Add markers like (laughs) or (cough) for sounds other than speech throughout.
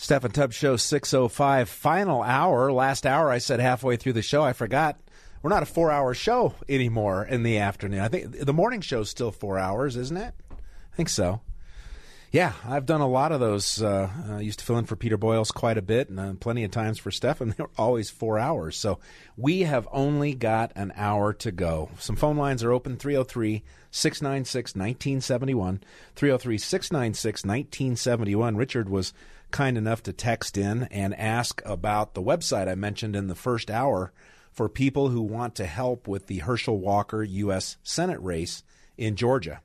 Steffan Tubbs Show 605, final hour. Last hour, I said halfway through the show, I forgot. We're not a four hour show anymore in the afternoon. I think the morning show's still four hours, isn't it? I think so. Yeah, I've done a lot of those. Uh, I used to fill in for Peter Boyles quite a bit, and uh, plenty of times for Steffan. (laughs) They were always four hours. So we have only got an hour to go. Some phone lines are open 303 696 1971. 303 696 1971. Richard was kind enough to text in and ask about the website I mentioned in the first hour for people who want to help with the Herschel Walker U.S. Senate race in Georgia.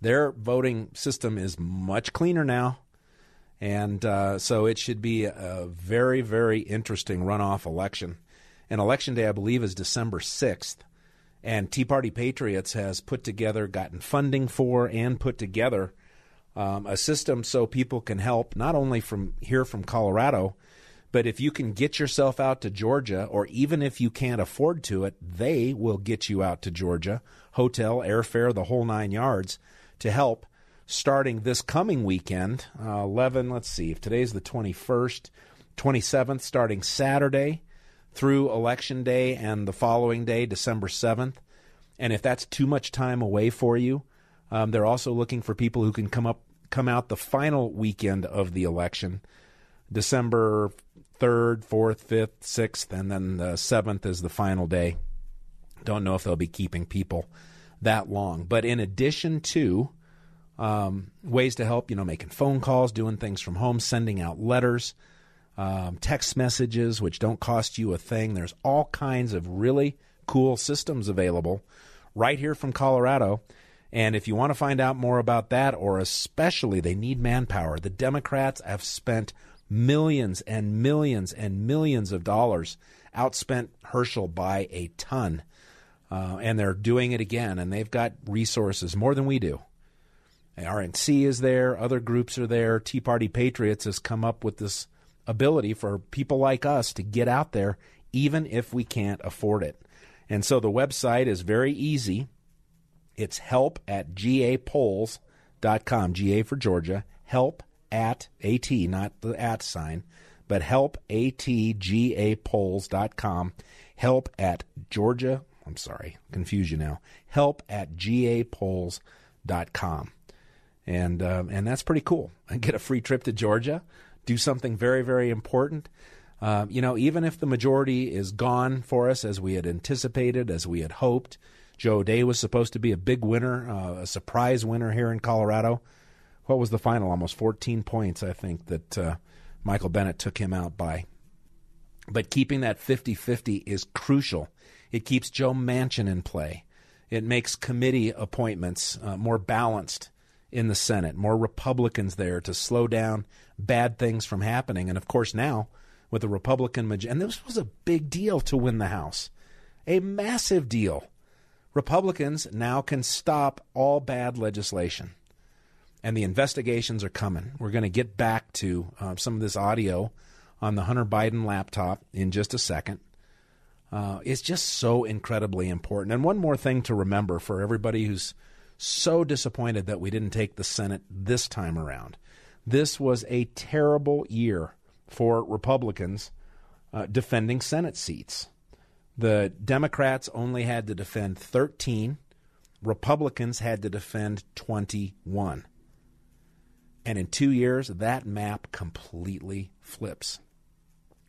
Their voting system is much cleaner now. And uh, so it should be a very, very interesting runoff election. And election day, I believe, is December 6th. And Tea Party Patriots has put together, gotten funding for, and put together um, a system so people can help not only from here from Colorado, but if you can get yourself out to Georgia, or even if you can't afford to it, they will get you out to Georgia, hotel, airfare, the whole nine yards to help starting this coming weekend. Uh, 11, let's see, if today's the 21st, 27th, starting Saturday through Election Day and the following day, December 7th. And if that's too much time away for you, um, they're also looking for people who can come up, come out the final weekend of the election, December 3rd, 4th, 5th, 6th, and then the 7th is the final day. Don't know if they'll be keeping people that long. But in addition to um, ways to help, you know, making phone calls, doing things from home, sending out letters, um, text messages, which don't cost you a thing. There's all kinds of really cool systems available right here from Colorado. And if you want to find out more about that, or especially they need manpower, the Democrats have spent millions and millions and millions of dollars, outspent Herschel by a ton. Uh, and they're doing it again, and they've got resources more than we do. RNC is there, other groups are there. Tea Party Patriots has come up with this ability for people like us to get out there, even if we can't afford it. And so the website is very easy. It's help at gapolls.com, GA for Georgia, help at AT, not the at sign, but help at gapolls.com, help at Georgia I'm sorry, confuse you now. Help at gapolls.com. And, um, and that's pretty cool. And get a free trip to Georgia, do something very, very important. Uh, you know, even if the majority is gone for us as we had anticipated, as we had hoped, Joe O'Dea was supposed to be a big winner, uh, a surprise winner here in Colorado. What was the final? Almost 14 points, I think, that uh, Michael Bennet took him out by. But keeping that 50 50 is crucial it keeps Joe Manchin in play. It makes committee appointments uh, more balanced in the Senate, more Republicans there to slow down bad things from happening. And of course, now with the Republican majority, and this was a big deal to win the House, a massive deal. Republicans now can stop all bad legislation. And the investigations are coming. We're going to get back to uh, some of this audio on the Hunter Biden laptop in just a second uh, is just so incredibly important. And one more thing to remember for everybody who's so disappointed that we didn't take the Senate this time around. This was a terrible year for Republicans uh, defending Senate seats. The Democrats only had to defend 13, Republicans had to defend 21. And in two years, that map completely flips.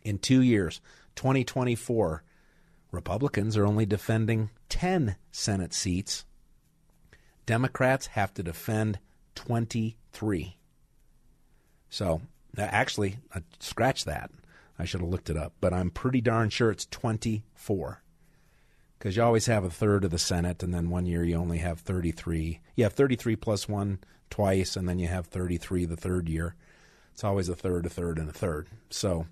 In two years, 2024, Republicans are only defending 10 Senate seats. Democrats have to defend 23. So, actually, I scratch that. I should have looked it up, but I'm pretty darn sure it's 24. Because you always have a third of the Senate, and then one year you only have 33. You have 33 plus one twice, and then you have 33 the third year. It's always a third, a third, and a third. So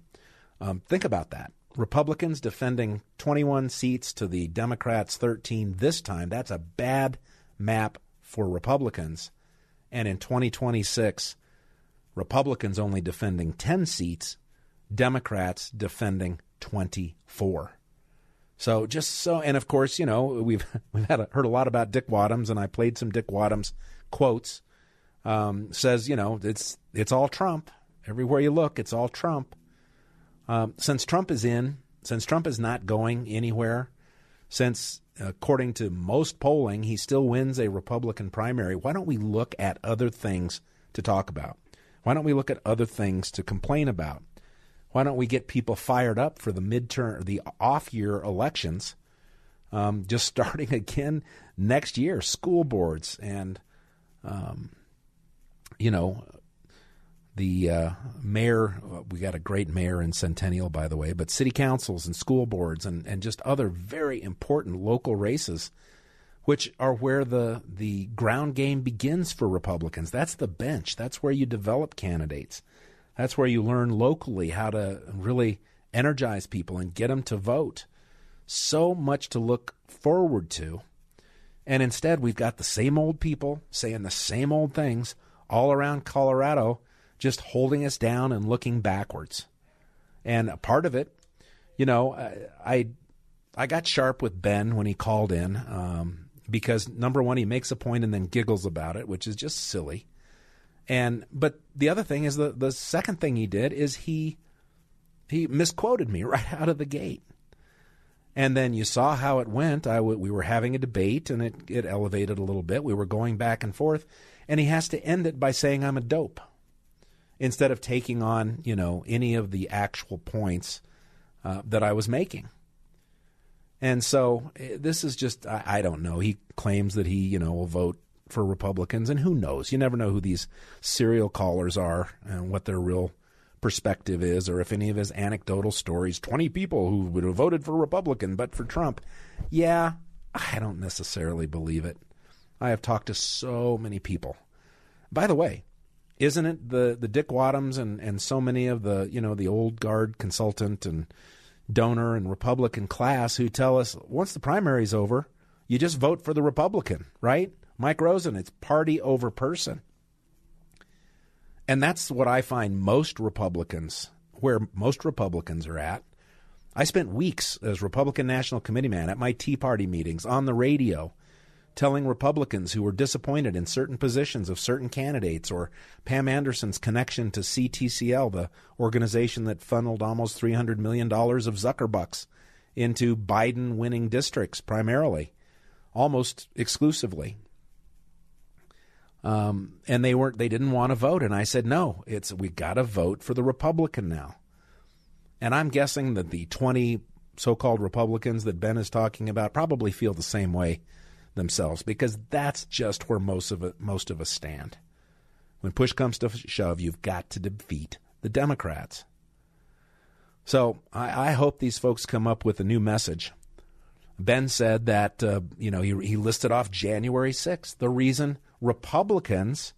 um, think about that. Republicans defending 21 seats to the Democrats 13 this time. That's a bad map for Republicans. And in 2026, Republicans only defending 10 seats, Democrats defending 24. So just so, and of course, you know, we've (laughs) we've had a, heard a lot about Dick Wadhams, and I played some Dick Wadhams quotes. Um, says, you know, it's it's all Trump. Everywhere you look, it's all Trump. Um, since Trump is in, since Trump is not going anywhere, since according to most polling, he still wins a Republican primary. Why don't we look at other things to talk about? Why don't we look at other things to complain about? Why don't we get people fired up for the midterm, the off year elections, um, just (laughs) starting again next year? School boards and, um, you know, the uh, mayor, we got a great mayor in Centennial, by the way, but city councils and school boards and, and just other very important local races, which are where the, the ground game begins for Republicans. That's the bench. That's where you develop candidates. That's where you learn locally how to really energize people and get them to vote. So much to look forward to. And instead, we've got the same old people saying the same old things all around Colorado just holding us down and looking backwards. And a part of it, you know, I I got sharp with Ben when he called in um, because number one, he makes a point and then giggles about it, which is just silly. And but the other thing is the the second thing he did is he he misquoted me (laughs) right out of the gate. And then you saw how it went. I w- we were having a debate, and it, it elevated a little bit. We were going back and forth, and he has to end it by saying I'm a dope instead of taking on, you know, any of the actual points uh, that I was making. And so eh, this is just, I, I, don't know. He claims that he, you know, will vote for Republicans, and who knows? You never know who these serial callers are and what their real perspective is, or if any of his anecdotal stories 20 people who would have voted for Republican but for Trump. Yeah, I don't necessarily believe it. I have talked to so many people. By the way, isn't it the the Dick Wadhams and and so many of the you know the old guard consultant and donor and Republican class who tell us once the primary's over, you just vote for the Republican, right? Mike Rosen, it's party over person. And that's what I find most Republicans, where most Republicans are at. I spent weeks as Republican National Committee man at my Tea Party meetings on the radio telling Republicans who were disappointed in certain positions of certain candidates or Pam Anderson's connection to CTCL, the organization that funneled almost $300 million of Zuckerbucks into Biden winning districts primarily, almost exclusively. Um, and they weren't they didn't want to vote and I said no it's we got to vote for the Republican now and I'm guessing that the 20 so-called Republicans that Ben is talking about probably feel the same way themselves because that's just where most of most of us stand. When push comes to shove, you've got to defeat the Democrats. So I, I hope these folks come up with a new message. Ben said that uh, you know he, he listed off January 6th. The reason Republicans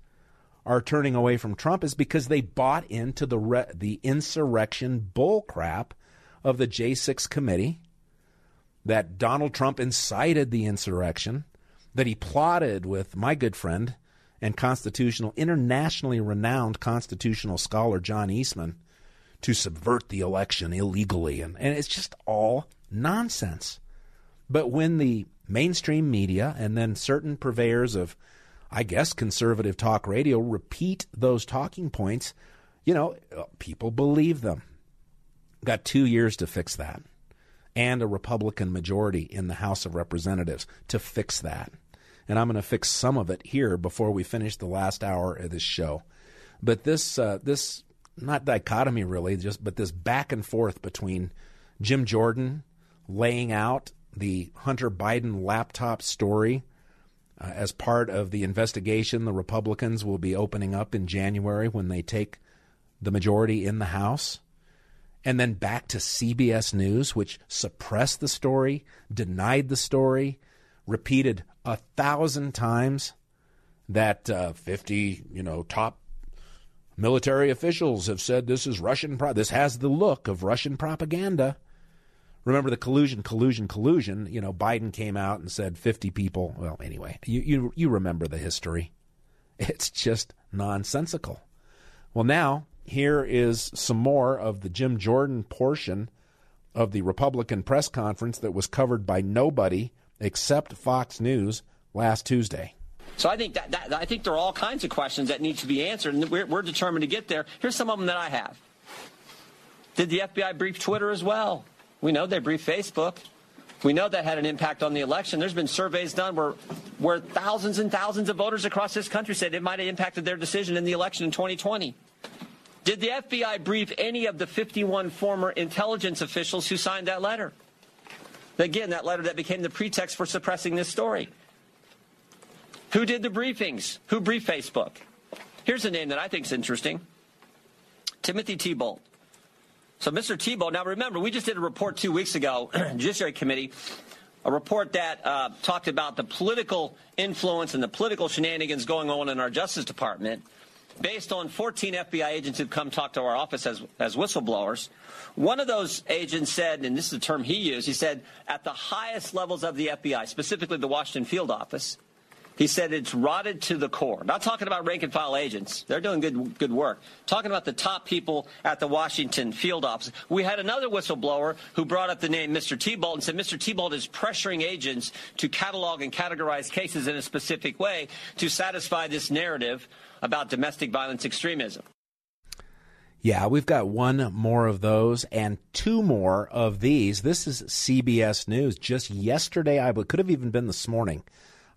are turning away from Trump is because they bought into the re- the insurrection bullcrap of the J6 committee that Donald Trump incited the insurrection, that he plotted with my good friend and constitutional, internationally renowned constitutional scholar John Eastman to subvert the election illegally. And, and it's just all nonsense. But when the mainstream media and then certain purveyors of, I guess, conservative talk radio repeat those talking points, you know, people believe them. Got two years to fix that and a Republican majority in the House of Representatives to fix that. And I'm going to fix some of it here before we finish the last hour of this show. But this uh, this not dichotomy really, just but this back and forth between Jim Jordan laying out the Hunter Biden laptop story uh, as part of the investigation the Republicans will be opening up in January when they take the majority in the House and then back to CBS News, which suppressed the story, denied the story, repeated a thousand times that uh, 50, you know, top Military officials have said this is Russian. Pro- this has the look of Russian propaganda. Remember the collusion, collusion, collusion. You know, Biden came out and said 50 people. Well, anyway, you you, you remember the history. It's just nonsensical. Well, now here is some more of the Jim Jordan portion of the Republican press conference that was covered by nobody except Fox News last Tuesday. So I think that, that, I think there are all kinds of questions that need to be answered, and we're, we're determined to get there. Here's some of them that I have. Did the FBI brief Twitter as well? We know they briefed Facebook. We know that had an impact on the election. There's been surveys done where, where thousands and thousands of voters across this country said it might have impacted their decision in the election in 2020. Did the FBI brief any of the 51 former intelligence officials who signed that letter? Again, that letter that became the pretext for suppressing this story. Who did the briefings? Who briefed Facebook? Here's a name that I think is interesting Timothy Thibault. So, Mr. Thibault, now remember, we just did a report two weeks ago, (clears throat) Judiciary Committee, a report that uh, talked about the political influence and the political shenanigans going on in our Justice Department based on 14 FBI agents who've come talk to our office as, as whistleblowers. One of those agents said, and this is the term he used, he said, at the highest levels of the FBI, specifically the Washington field office, he said it's rotted to the core. Not talking about rank and file agents. They're doing good, good work. Talking about the top people at the Washington field office. We had another whistleblower who brought up the name Mr. Thibault and said Mr. Thibault is pressuring agents to catalog and categorize cases in a specific way to satisfy this narrative about domestic violence extremism. Yeah, we've got one more of those and two more of these. This is CBS News. Just yesterday, I could have even been this morning.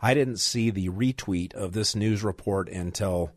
I didn't see the retweet of this news report until,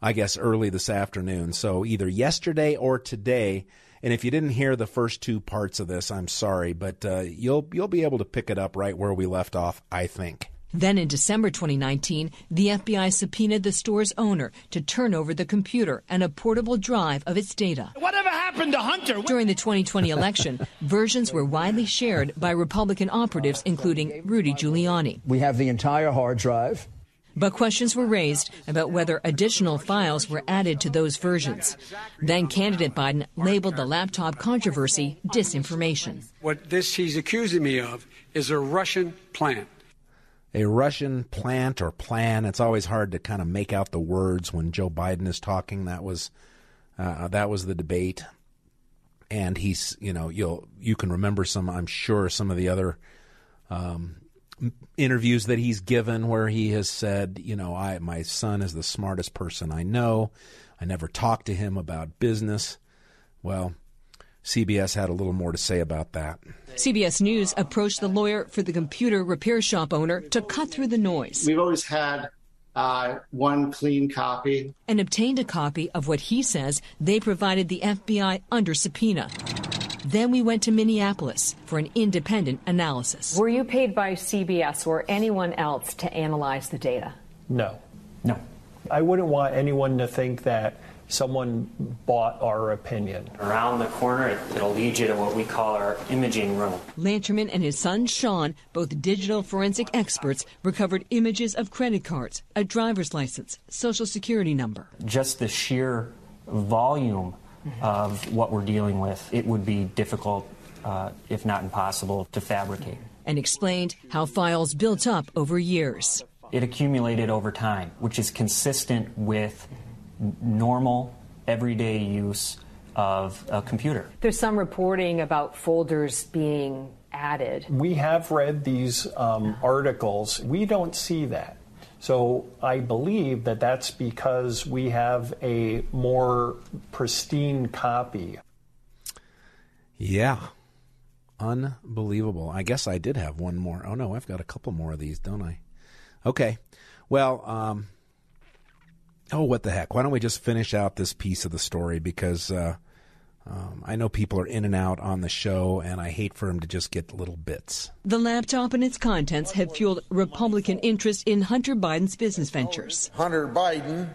I guess, early this afternoon. So either yesterday or today. And if you didn't hear the first two parts of this, I'm sorry, but uh, you'll you'll be able to pick it up right where we left off. I think. Then in December 2019, the FBI subpoenaed the store's owner to turn over the computer and a portable drive of its data. Whatever happened to Hunter? During the 2020 election, (laughs) versions were widely shared by Republican operatives, including Rudy Giuliani. We have the entire hard drive. But questions were raised about whether additional files were added to those versions. Then candidate Biden labeled the laptop controversy disinformation. What this he's accusing me of is a Russian plant a Russian plant or plan. It's always hard to kind of make out the words when Joe Biden is talking. That was uh, that was the debate, and he's you know you'll you can remember some I'm sure some of the other um, interviews that he's given where he has said you know I my son is the smartest person I know. I never talked to him about business. Well, CBS had a little more to say about that. CBS News approached the lawyer for the computer repair shop owner to cut through the noise. We've always had uh, one clean copy. And obtained a copy of what he says they provided the FBI under subpoena. Then we went to Minneapolis for an independent analysis. Were you paid by CBS or anyone else to analyze the data? No. No. I wouldn't want anyone to think that someone bought our opinion. Around the corner, it'll lead you to what we call our imaging room. Lanterman and his son Sean, both digital forensic experts, recovered images of credit cards, a driver's license, social security number. Just the sheer volume of what we're dealing with, it would be difficult, uh, if not impossible, to fabricate. And explained how files built up over years. It accumulated over time, which is consistent with normal, everyday use of a computer. There's some reporting about folders being added. We have read these um, articles. We don't see that. So I believe that that's because we have a more pristine copy. Yeah. Unbelievable. I guess I did have one more. Oh, no, I've got a couple more of these, don't I? Okay. Well, um, oh, what the heck? Why don't we just finish out this piece of the story? Because uh, um, I know people are in and out on the show, and I hate for them to just get little bits. The laptop and its contents have fueled Republican interest in Hunter Biden's business ventures. Hunter Biden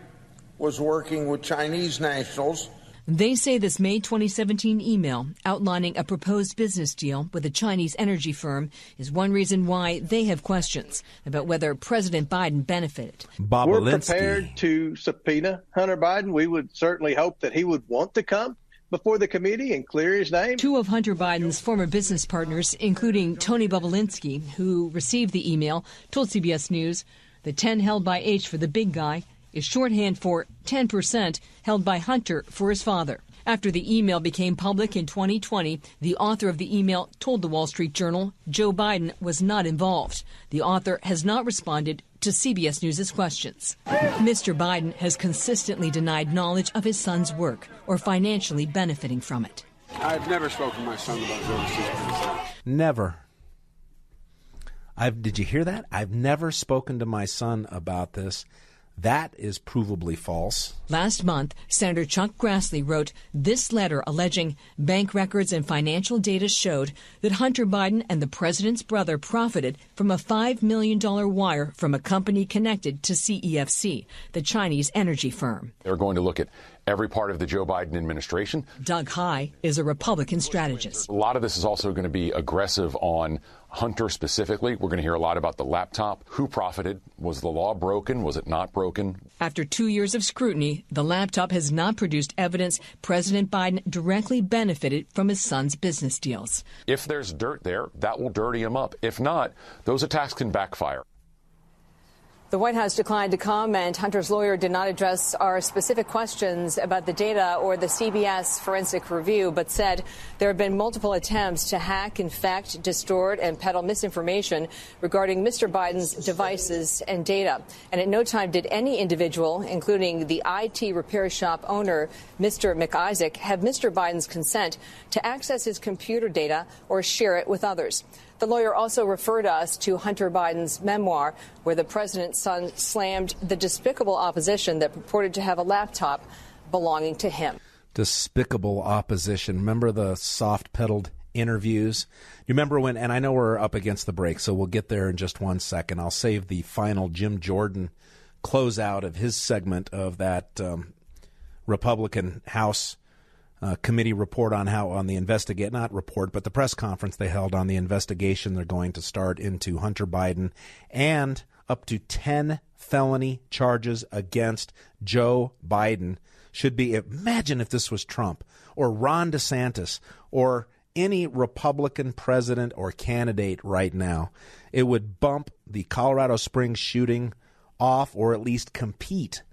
was working with Chinese nationals. They say this May 2017 email outlining a proposed business deal with a Chinese energy firm is one reason why they have questions about whether President Biden benefited. Bob We're Alinsky. prepared to subpoena Hunter Biden. We would certainly hope that he would want to come before the committee and clear his name. Two of Hunter Biden's former business partners, including Tony Bobulinski, who received the email, told CBS News the 10 held by H for the big guy is shorthand for 10% held by Hunter for his father. After the email became public in 2020, the author of the email told the Wall Street Journal Joe Biden was not involved. The author has not responded to CBS News' questions. Mr. Biden has consistently denied knowledge of his son's work or financially benefiting from it. I've never spoken to my son about his overseas business. Never. I've, did you hear that? I've never spoken to my son about this. That is provably false. Last month, Senator Chuck Grassley wrote this letter alleging bank records and financial data showed that Hunter Biden and the president's brother profited from a $5 million wire from a company connected to CEFC, the Chinese energy firm. They're going to look at every part of the Joe Biden administration. Doug Heye is a Republican strategist. A lot of this is also going to be aggressive on Hunter specifically. We're going to hear a lot about the laptop. Who profited? Was the law broken? Was it not broken? After two years of scrutiny, the laptop has not produced evidence President Biden directly benefited from his son's business deals. If there's dirt there, that will dirty him up. If not, those attacks can backfire. The White House declined to comment. Hunter's lawyer did not address our specific questions about the data or the CBS forensic review, but said there have been multiple attempts to hack, infect, distort, and peddle misinformation regarding Mr. Biden's devices and data. And at no time did any individual, including the IT repair shop owner, Mr. Mac Isaac, have Mr. Biden's consent to access his computer data or share it with others. The lawyer also referred us to Hunter Biden's memoir, where the president's son slammed the despicable opposition that purported to have a laptop belonging to him. Despicable opposition. Remember the soft pedaled interviews? You remember when, and I know we're up against the break, so we'll get there in just one second. I'll save the final Jim Jordan closeout of his segment of that um, Republican House uh, committee report on how on the investigate not report but the press conference they held on the investigation they're going to start into Hunter Biden and up to 10 felony charges against Joe Biden. Should be imagine if this was Trump or Ron DeSantis or any Republican president or candidate right now. It would bump the Colorado Springs shooting off or at least compete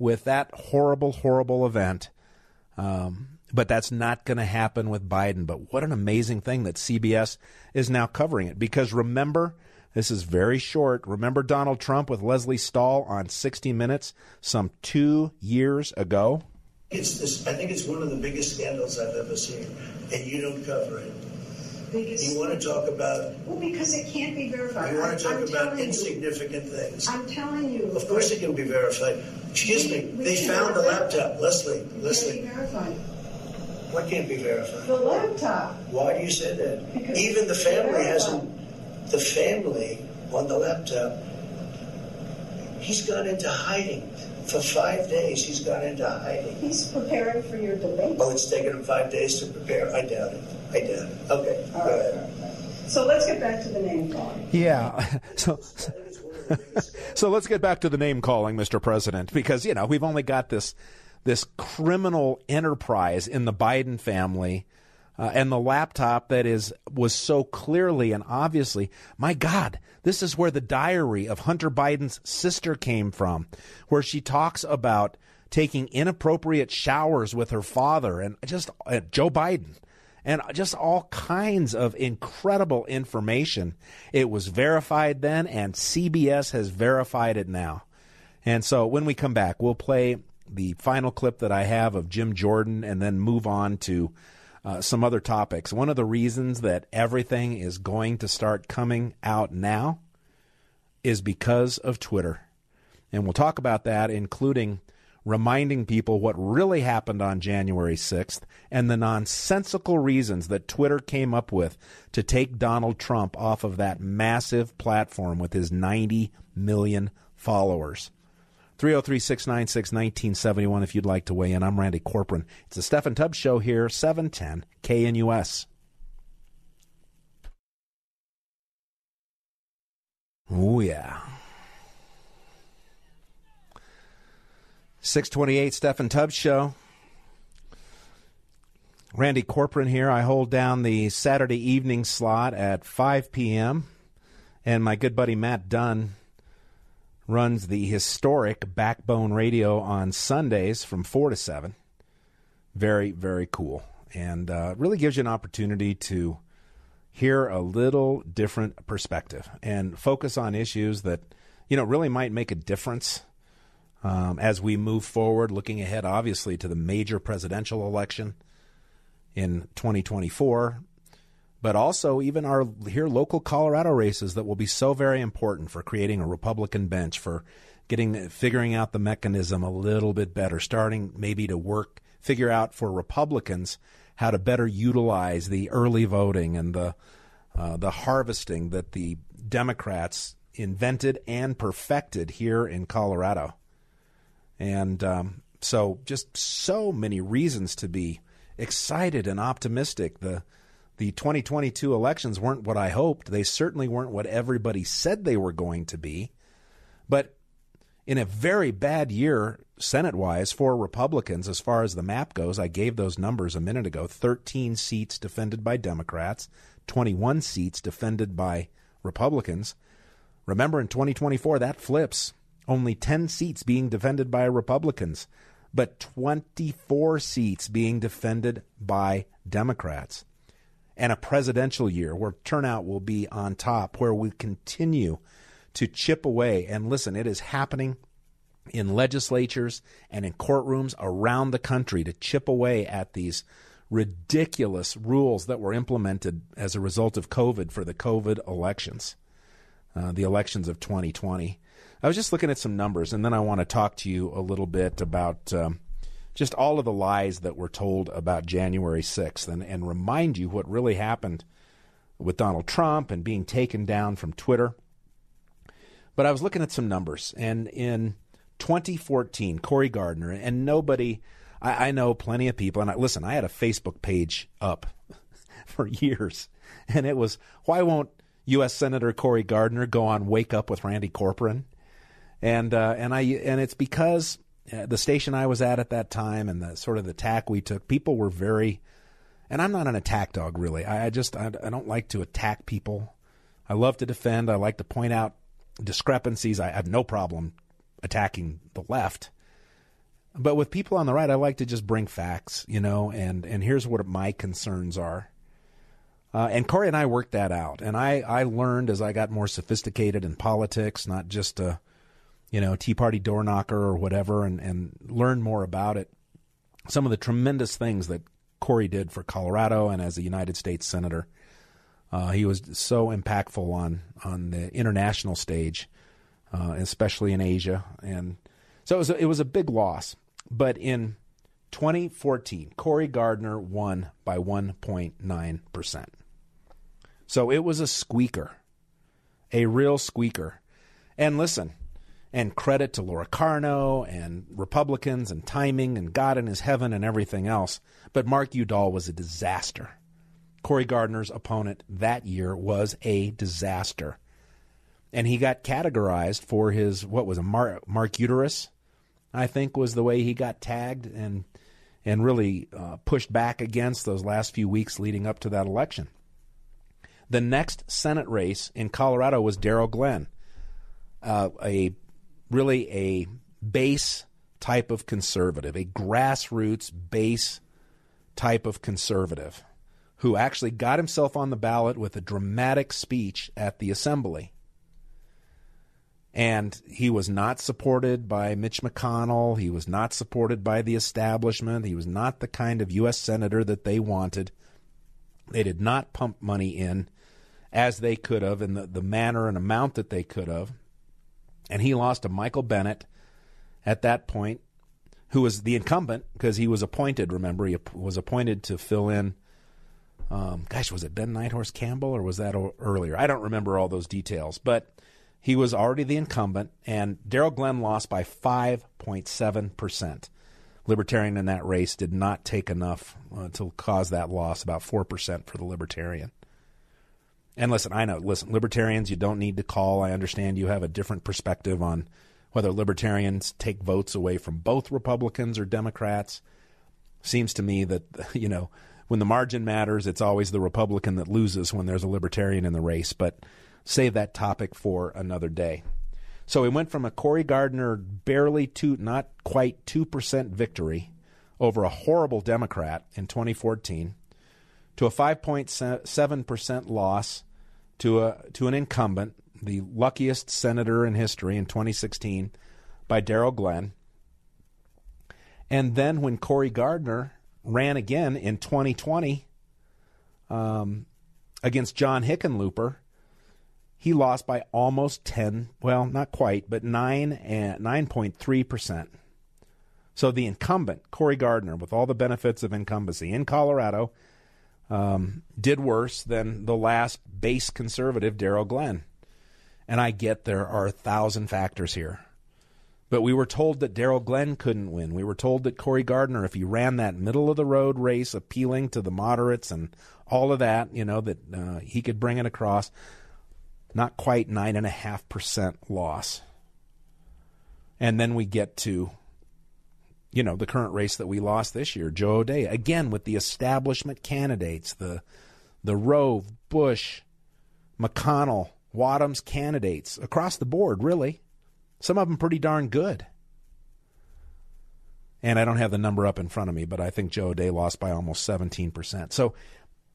with that horrible horrible event. Um, but that's not going to happen with Biden. But what an amazing thing that CBS is now covering it. Because remember, this is very short. Remember Donald Trump with Lesley Stahl on 60 Minutes some two years ago? It's this, I think it's one of the biggest scandals I've ever seen, and you don't cover it. Because, you want to talk about. Well, because it can't be verified. You want to talk I'm about insignificant you, things. I'm telling you. Of course, it can be verified. Excuse we, me. They found the laptop, Lesley. Lesley. Can't be verified. What can't be verified? The laptop. Why do you say that? Because Even the family hasn't. The family on the laptop. He's gone into hiding. For five days, he's gone into hiding. He's preparing for your debate. Oh, it's taken him five days to prepare? I doubt it. I doubt it. Okay, All go right, ahead. all right. So let's get back to the name calling. Yeah. (laughs) So, (laughs) so let's get back to the name calling, Mr. President, because you know we've only got this this criminal enterprise in the Biden family. Uh, and the laptop that is was so clearly and obviously, my God, this is where the diary of Hunter Biden's sister came from, where she talks about taking inappropriate showers with her father and just uh, Joe Biden and just all kinds of incredible information. It was verified then, and CBS has verified it now. And so when we come back, we'll play the final clip that I have of Jim Jordan and then move on to uh, some other topics. One of the reasons that everything is going to start coming out now is because of Twitter. And we'll talk about that, including reminding people what really happened on January 6th and the nonsensical reasons that Twitter came up with to take Donald Trump off of that massive platform with his 90 million followers. 303 696 1971 if you'd like to weigh in. I'm Randy Corcoran. It's the Steffan Tubbs Show here, 710 KNUS. Oh, yeah. 628 Steffan Tubbs Show. Randy Corcoran here. I hold down the Saturday evening slot at 5 p.m. And my good buddy Matt Dunn runs the historic Backbone Radio on Sundays from 4 to 7. Very, very cool. And uh, really gives you an opportunity to hear a little different perspective and focus on issues that, you know, really might make a difference um, as we move forward, looking ahead, obviously, to the major presidential election in 2024 but also even our here local Colorado races that will be so very important for creating a Republican bench, for getting figuring out the mechanism a little bit better, starting maybe to work figure out for Republicans how to better utilize the early voting and the uh, the harvesting that the Democrats invented and perfected here in Colorado, and um, so just so many reasons to be excited and optimistic. The the 2022 elections weren't what I hoped. They certainly weren't what everybody said they were going to be. But in a very bad year, Senate wise, for Republicans, as far as the map goes, I gave those numbers a minute ago 13 seats defended by Democrats, 21 seats defended by Republicans. Remember, in 2024, that flips. Only 10 seats being defended by Republicans, but 24 seats being defended by Democrats and a presidential year where turnout will be on top, where we continue to chip away. And listen, it is happening in legislatures and in courtrooms around the country to chip away at these ridiculous rules that were implemented as a result of COVID for the COVID elections, uh, the elections of 2020. I was just looking at some numbers, and then I want to talk to you a little bit about. Um, just all of the lies that were told about January 6th and, and remind you what really happened with Donald Trump and being taken down from Twitter. But I was looking at some numbers, and in 2014, Cory Gardner, and nobody, I, I know plenty of people, and I, listen, I had a Facebook page up (laughs) for years, and it was, why won't U.S. Senator Cory Gardner go on Wake Up with Randy Corcoran? And uh, and I and it's because the station I was at at that time and the sort of the tack we took, people were very, and I'm not an attack dog really. I, I just, I, I, don't like to attack people. I love to defend. I like to point out discrepancies. I have no problem attacking the left. But with people on the right, I like to just bring facts, you know, and, and here's what my concerns are. Uh, and Cory and I worked that out. And I, I learned as I got more sophisticated in politics, not just a, you know, Tea Party door knocker or whatever, and, and learn more about it. Some of the tremendous things that Cory did for Colorado and as a United States Senator. Uh, he was so impactful on, on the international stage, uh, especially in Asia. And so it was, a, it was a big loss. But in 2014, Cory Gardner won by 1.9%. So it was a squeaker, a real squeaker. And listen, and credit to Laura Carno and Republicans and timing and God in his heaven and everything else. But Mark Udall was a disaster. Cory Gardner's opponent that year was a disaster. And he got categorized for his, what was a Mar- Mark Uterus, I think was the way he got tagged and, and really uh, pushed back against those last few weeks leading up to that election. The next Senate race in Colorado was Darryl Glenn, uh, a really a base type of conservative, a grassroots base type of conservative who actually got himself on the ballot with a dramatic speech at the assembly. And he was not supported by Mitch McConnell. He was not supported by the establishment. He was not the kind of U.S. senator that they wanted. They did not pump money in as they could have in the, the manner and amount that they could have. And he lost to Michael Bennet at that point, who was the incumbent because he was appointed. Remember, he was appointed to fill in. Um, gosh, was it Ben Nighthorse Campbell or was that earlier? I don't remember all those details, but He was already the incumbent, and Darryl Glenn lost by 5.7%. Libertarian in that race did not take enough uh, to cause that loss, about 4% for the Libertarian. And listen, I know, listen, Libertarians, you don't need to call. I understand you have a different perspective on whether Libertarians take votes away from both Republicans or Democrats. Seems to me that, (laughs) you know, when the margin matters, it's always the Republican that loses when there's a Libertarian in the race. But save that topic for another day. So we went from a Cory Gardner barely two, not quite 2% victory over a horrible Democrat in 2014 to a 5.7% loss to a to an incumbent, the luckiest senator in history in 2016 by Darryl Glenn. And then when Cory Gardner ran again in 2020 um, against John Hickenlooper, he lost by almost 10, well, not quite, but 9 and 9.3%. So the incumbent, Cory Gardner, with all the benefits of incumbency in Colorado, um, did worse than the last base conservative, Darryl Glenn. And I get there are a thousand factors here. But we were told that Darryl Glenn couldn't win. We were told that Cory Gardner, if he ran that middle of the road race, appealing to the moderates and all of that, you know, that uh, he could bring it across. Not quite nine and a half percent loss. And then we get to, you know, the current race that we lost this year, Joe O'Dea, again with the establishment candidates, the the Rove, Bush, McConnell, Wadhams candidates across the board, really. Some of them pretty darn good. And I don't have the number up in front of me, but I think Joe O'Dea lost by almost 17%. So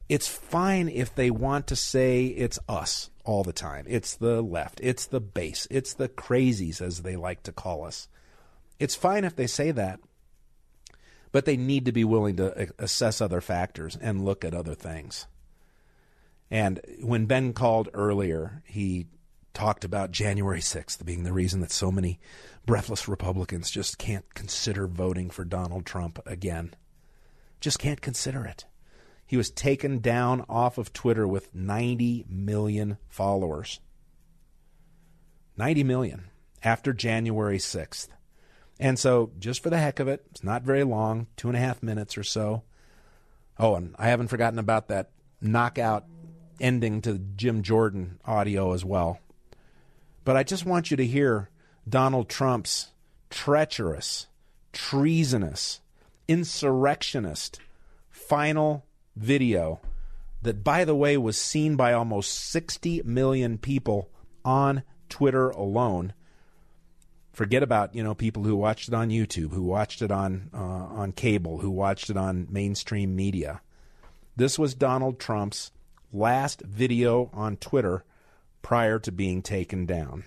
it's fine if they want to say it's us all the time. It's the left. It's the base. It's the crazies, as they like to call us. It's fine if they say that, but they need to be willing to assess other factors and look at other things. And when Ben called earlier, he talked about January 6th being the reason that so many breathless Republicans just can't consider voting for Donald Trump again. Just can't consider it. He was taken down off of Twitter with 90 million followers. 90 million after January 6th. And so, just for the heck of it, it's not very long, two and a half minutes or so. Oh, and I haven't forgotten about that knockout ending to Jim Jordan audio as well. But I just want you to hear Donald Trump's treacherous, treasonous, insurrectionist final video that, by the way, was seen by almost 60 million people on Twitter alone. Forget about you know people who watched it on YouTube, who watched it on uh, on cable, who watched it on mainstream media. This was Donald Trump's last video on Twitter prior to being taken down.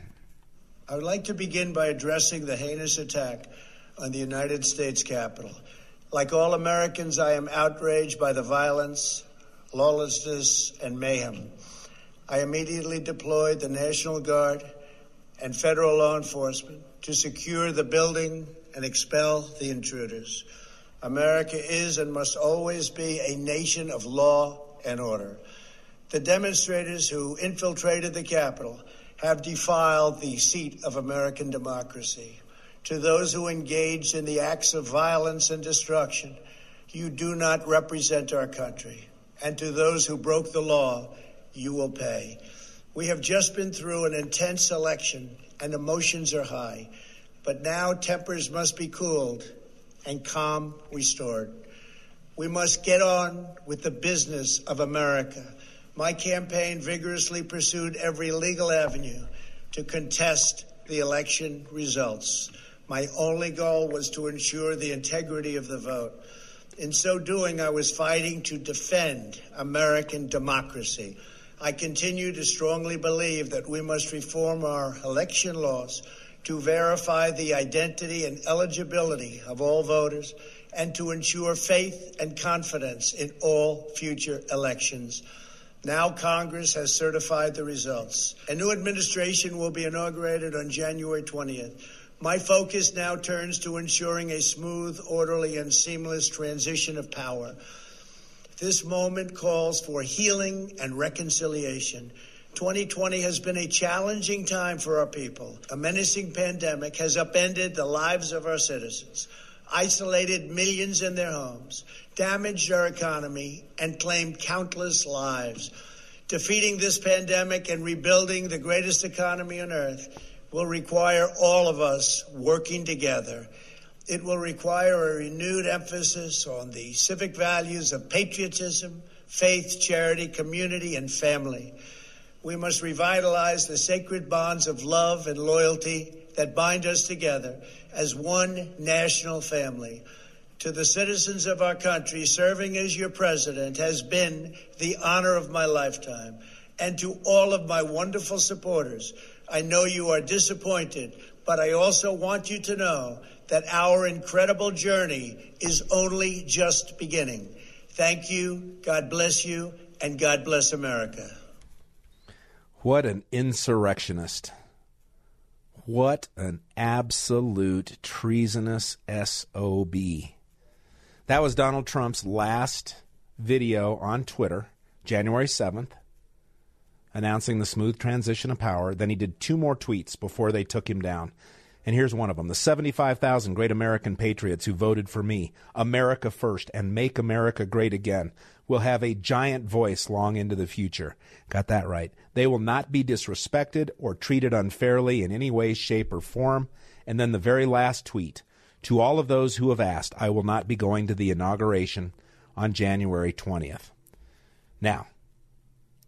I would like to begin by addressing the heinous attack on the United States Capitol. Like all Americans, I am outraged by the violence, lawlessness, and mayhem. I immediately deployed the National Guard and federal law enforcement to secure the building and expel the intruders. America is and must always be a nation of law and order. The demonstrators who infiltrated the Capitol have defiled the seat of American democracy. To those who engaged in the acts of violence and destruction, you do not represent our country. And to those who broke the law, you will pay. We have just been through an intense election and emotions are high. But now tempers must be cooled and calm restored. We must get on with the business of America. My campaign vigorously pursued every legal avenue to contest the election results. My only goal was to ensure the integrity of the vote. In so doing, I was fighting to defend American democracy. I continue to strongly believe that we must reform our election laws to verify the identity and eligibility of all voters and to ensure faith and confidence in all future elections. Now Congress has certified the results. A new administration will be inaugurated on January 20th. My focus now turns to ensuring a smooth, orderly, and seamless transition of power. This moment calls for healing and reconciliation. 2020 has been a challenging time for our people. A menacing pandemic has upended the lives of our citizens, isolated millions in their homes, damaged our economy, and claimed countless lives. Defeating this pandemic and rebuilding the greatest economy on earth will require all of us working together. It will require a renewed emphasis on the civic values of patriotism, faith, charity, community, and family. We must revitalize the sacred bonds of love and loyalty that bind us together as one national family. To the citizens of our country, serving as your president has been the honor of my lifetime. And to all of my wonderful supporters, I know you are disappointed, but I also want you to know that our incredible journey is only just beginning. Thank you, God bless you, and God bless America. What an insurrectionist. What an absolute treasonous SOB. That was Donald Trump's last video on Twitter, January 7th, announcing the smooth transition of power. Then he did two more tweets before they took him down. And here's one of them the 75,000 great American patriots who voted for me, America first, and make America great again, will have a giant voice long into the future. Got that right. They will not be disrespected or treated unfairly in any way, shape, or form. And then the very last tweet to all of those who have asked, I will not be going to the inauguration on January 20th. Now,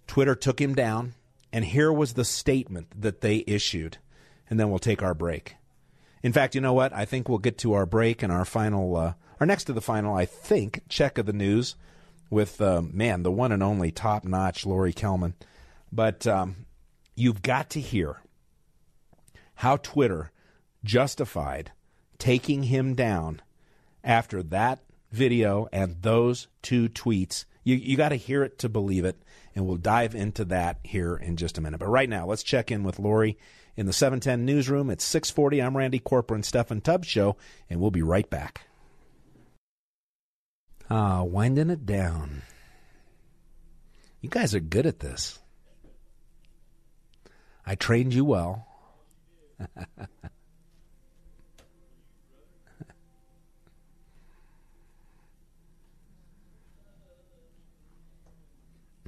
Twitter took him down, and here was the statement that they issued. And then we'll take our break. In fact, you know what? I think we'll get to our break and our final, uh, our next to the final, I think, check of the news with, uh, man, the one and only top notch Lori Kelman. But um, you've got to hear how Twitter justified taking him down after that video and those two tweets. You, you got to hear it to believe it, and we'll dive into that here in just a minute. But right now, let's check in with Lori in the 710 newsroom at 640. I'm Randy Corporon, Steffan Tubbs Show, and we'll be right back. Ah, winding it down. You guys are good at this. I trained you well. (laughs)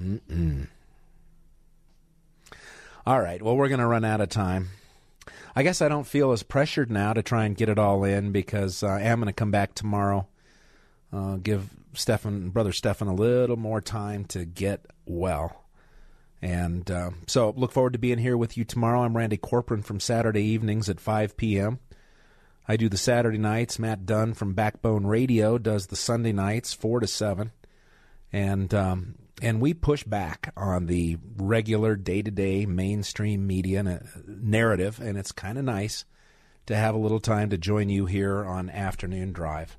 Mm-mm. All right. Well, we're going to run out of time. I guess I don't feel as pressured now to try and get it all in because uh, I am going to come back tomorrow. Uh, give Steffan, brother Steffan, a little more time to get well. And uh, so, look forward to being here with you tomorrow. I'm Randy Corporon from Saturday evenings at 5 p.m. I do the Saturday nights. Matt Dunn from Backbone Radio does the Sunday nights, 4 to 7. And um, and we push back on the regular day-to-day mainstream media narrative and it's kind of nice to have a little time to join you here on afternoon drive.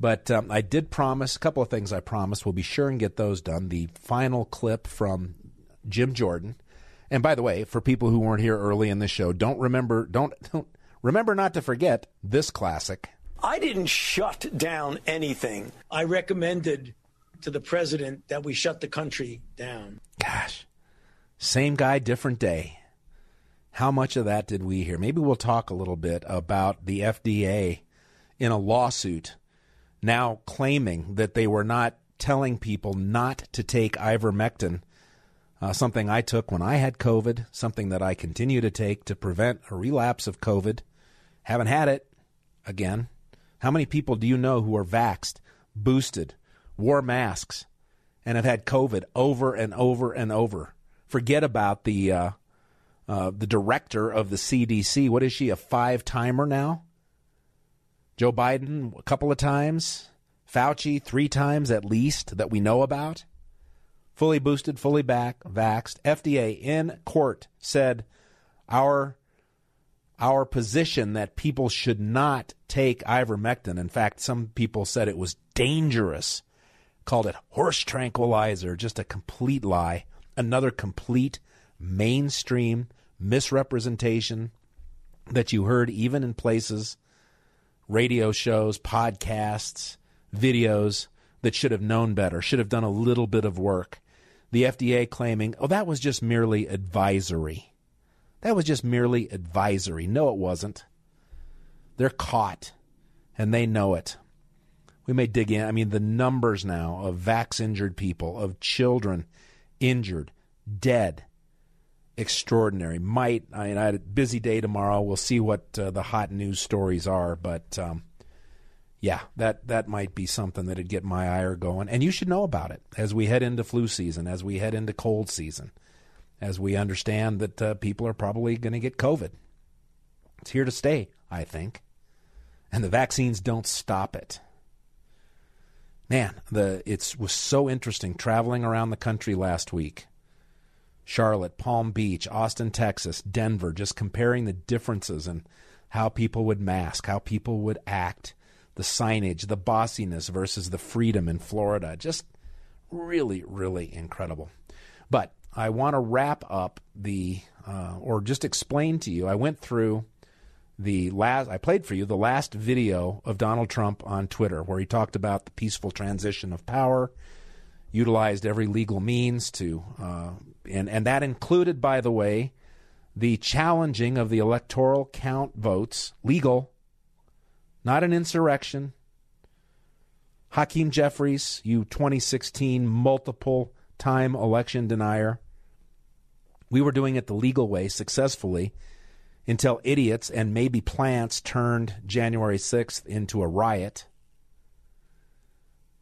But um, i did promise a couple of things i promised we'll be sure and get those done. The final clip from jim jordan. And by the way for people who weren't here early in the show don't remember don't, (laughs) don't remember not to forget this classic. I didn't shut down anything. I recommended to the president that we shut the country down. Gosh, same guy, different day. How much of that did we hear? Maybe we'll talk a little bit about the FDA in a lawsuit now claiming that they were not telling people not to take ivermectin, uh, something I took when I had COVID, something that I continue to take to prevent a relapse of COVID. Haven't had it again. How many people do you know who are vaxed, boosted, wore masks, and have had COVID over and over and over. Forget about the uh, uh, the director of the CDC. What is she? A five timer now? Joe Biden a couple of times. Fauci three times at least that we know about. Fully boosted, fully back, vaxed. FDA in court said our our position that people should not take ivermectin. In fact, some people said it was dangerous called it horse tranquilizer, just a complete lie, another complete mainstream misrepresentation that you heard even in places, radio shows, podcasts, videos that should have known better, should have done a little bit of work. The FDA claiming, oh, that was just merely advisory. That was just merely advisory. No, it wasn't. They're caught, and they know it. We may dig in. I mean, the numbers now of vax injured people, of children injured, dead, extraordinary. Might I, mean, I had a busy day tomorrow. We'll see what uh, the hot news stories are, but um, yeah, that that might be something that'd get my ire going. And you should know about it as we head into flu season, as we head into cold season, as we understand that uh, people are probably going to get COVID. It's here to stay, I think, and the vaccines don't stop it. Man, the it was so interesting traveling around the country last week. Charlotte, Palm Beach, Austin, Texas, Denver, just comparing the differences in how people would mask, how people would act, the signage, the bossiness versus the freedom in Florida. Just really, really incredible. But I want to wrap up the, uh, or just explain to you. I went through the last, I played for you the last video of Donald Trump on Twitter where he talked about the peaceful transition of power, utilized every legal means to uh, and and that included, by the way, the challenging of the electoral count votes, legal, not an insurrection. Hakeem Jeffries, you 2016 multiple time election denier. We were doing it the legal way successfully until idiots and maybe plants turned January 6th into a riot.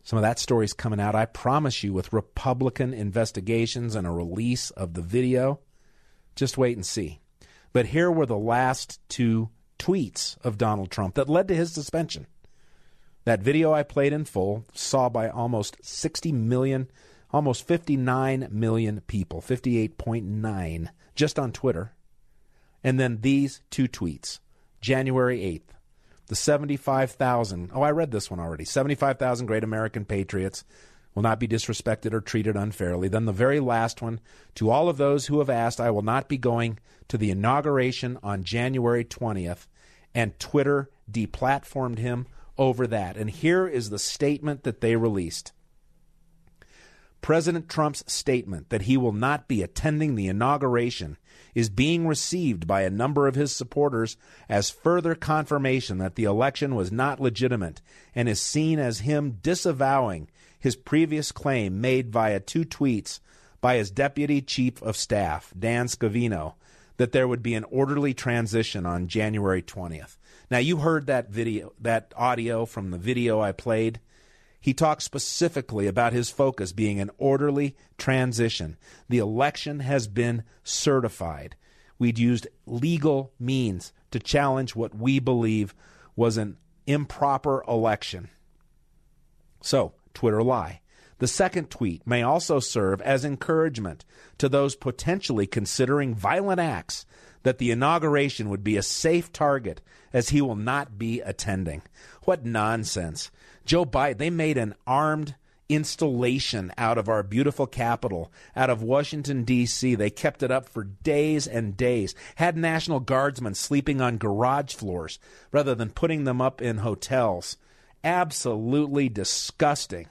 Some of that story's coming out, I promise you, with Republican investigations and a release of the video. Just wait and see. But here were the last two tweets of Donald Trump that led to his suspension. That video I played in full saw by almost 60 million, almost 59 million people, 58.9 just on Twitter. And then these two tweets, January 8th the 75,000. Oh, I read this one already. 75,000 great American patriots will not be disrespected or treated unfairly. Then the very last one to all of those who have asked, I will not be going to the inauguration on January 20th. And Twitter deplatformed him over that. And here is the statement that they released. President Trump's statement that he will not be attending the inauguration is being received by a number of his supporters as further confirmation that the election was not legitimate and is seen as him disavowing his previous claim made via two tweets by his deputy chief of staff, Dan Scavino, that there would be an orderly transition on January 20th. Now you heard that video, that audio from the video I played. He talks specifically about his focus being an orderly transition. The election has been certified. We'd used legal means to challenge what we believe was an improper election. So, Twitter lie. The second tweet may also serve as encouragement to those potentially considering violent acts that the inauguration would be a safe target as he will not be attending. What nonsense. Joe Biden, they made an armed installation out of our beautiful capital, out of Washington, D.C. They kept it up for days and days, had National Guardsmen sleeping on garage floors rather than putting them up in hotels. Absolutely disgusting.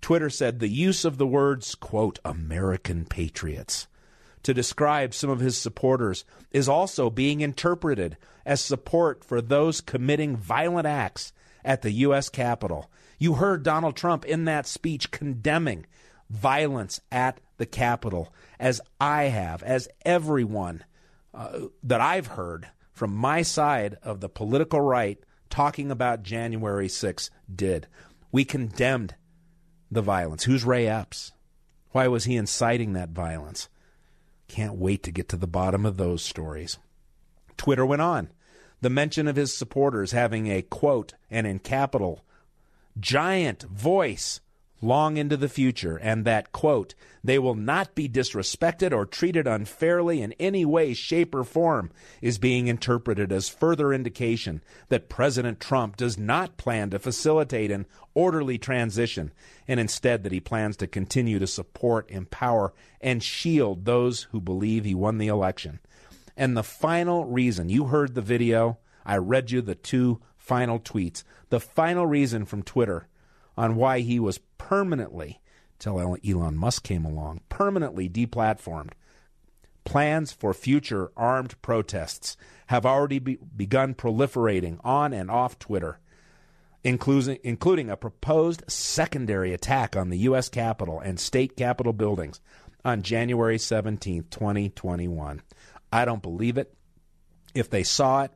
Twitter said the use of the words, quote, American patriots to describe some of his supporters is also being interpreted as support for those committing violent acts at the U.S. Capitol. You heard Donald Trump in that speech condemning violence at the Capitol, as I have, as everyone uh, that I've heard from my side of the political right talking about January 6 did. We condemned the violence. Who's Ray Epps? Why was he inciting that violence? Can't wait to get to the bottom of those stories. Twitter went on the mention of his supporters having a quote and in capital giant voice long into the future and that quote they will not be disrespected or treated unfairly in any way shape or form is being interpreted as further indication that president trump does not plan to facilitate an orderly transition and instead that he plans to continue to support empower and shield those who believe he won the election and the final reason, you heard the video, I read you the two final tweets. The final reason from Twitter on why he was permanently till Elon Musk came along, permanently deplatformed. Plans for future armed protests have already be- begun proliferating on and off Twitter, including, including a proposed secondary attack on the U.S. Capitol and state Capitol buildings on January 17, 2021. I don't believe it. If they saw it,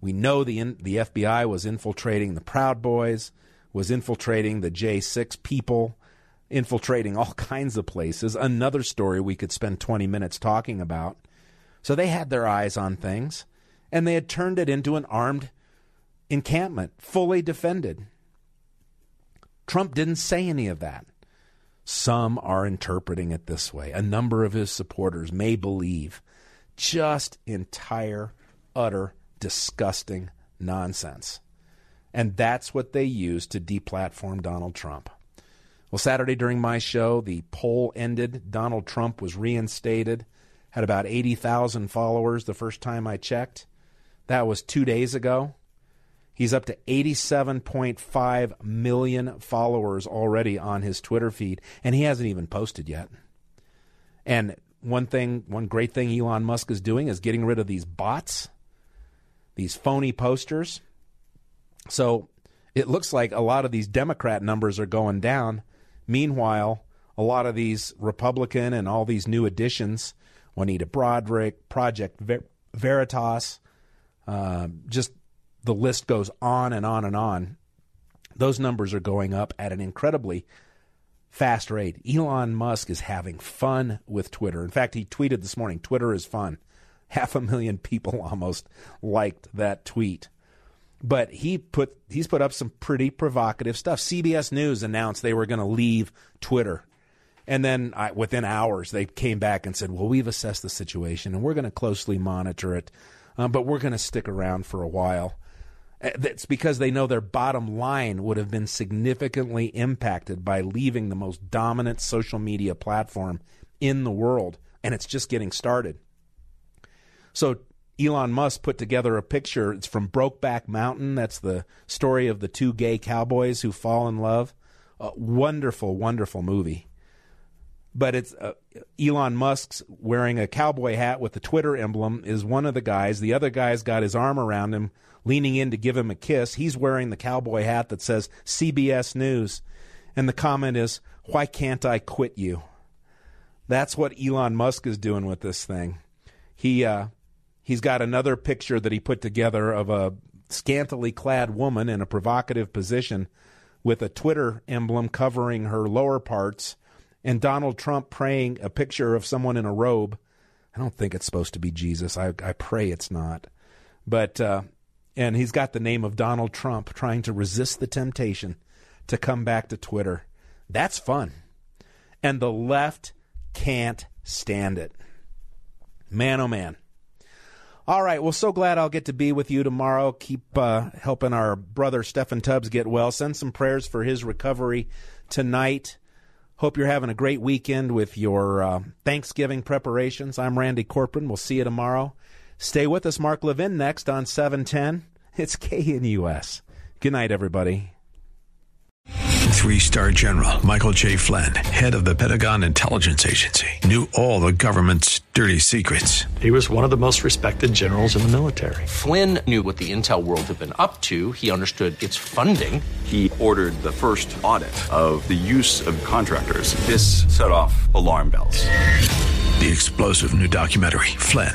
we know the, the FBI was infiltrating the Proud Boys, was infiltrating the J6 people, infiltrating all (laughs) kinds of places. Another story we could spend 20 minutes talking about. So they had their eyes on things, and they had turned it into an armed encampment, fully defended. Trump didn't say any of that. Some are interpreting it this way. A number of his supporters may believe just entire, utter, disgusting nonsense. And that's what they used to deplatform Donald Trump. Well, Saturday during my show, the poll ended. Donald Trump was reinstated, had about 80,000 followers the first time I checked. That was two days ago. He's up to 87.5 million followers already on his Twitter feed, and he hasn't even posted yet. And one thing, one great thing Elon Musk is doing is getting rid of these bots, these phony posters. So it looks like a lot of these Democrat numbers are going down. Meanwhile, a lot of these Republican and all these new additions, Juanita Broaddrick, Project Ver- Veritas, uh, just the list goes on and on and on. Those numbers are going up at an incredibly fast rate. Elon Musk is having fun with Twitter. In fact, he tweeted this morning Twitter is fun. (laughs) Half a million people (laughs) almost liked that tweet. But he put he's put up some pretty provocative stuff. CBS News announced they were going to leave Twitter. And then I, within hours, they came back and said, Well, we've assessed the situation and we're going to closely monitor it, uh, but we're going to stick around for a while. That's because they know their bottom line would have been significantly impacted by leaving the most dominant social media platform in the world, and it's just getting started. So Elon Musk put together a picture. It's from Brokeback Mountain. That's the story of the two gay cowboys who fall in love. A wonderful, wonderful movie. But it's uh, Elon Musk's wearing a cowboy hat with the Twitter emblem is one of the guys. The other guy's got his arm around him, leaning in to give him a kiss. He's wearing the cowboy hat that says CBS News. And the comment is, Why can't I quit you? That's what Elon Musk is doing with this thing. He, uh, he's got another picture that he put together of a scantily clad woman in a provocative position with a Twitter emblem covering her lower parts and Donald Trump praying a picture of someone in a robe. I don't think it's supposed to be Jesus. I, I pray it's not. But, uh, and he's got the name of Donald Trump trying to resist the temptation to come back to Twitter. That's fun. And the left can't stand it. Man, oh man. All right. Well, so glad I'll get to be with you tomorrow. Keep uh, helping our brother Steffan Tubbs get well. Send some prayers for his recovery tonight. Hope you're having a great weekend with your uh, Thanksgiving preparations. I'm Randy Corporon. We'll see you tomorrow. Stay with us. Mark Levin next on 710. It's KNUS. Good night, everybody. Three star general Michael J. Flynn, head of the Pentagon Intelligence Agency, knew all the government's dirty secrets. He was one of the most respected generals in the military. Flynn knew what the intel world had been up to, he understood its funding. He ordered the first audit of the use of contractors. This set off alarm bells. The explosive new documentary, Flynn,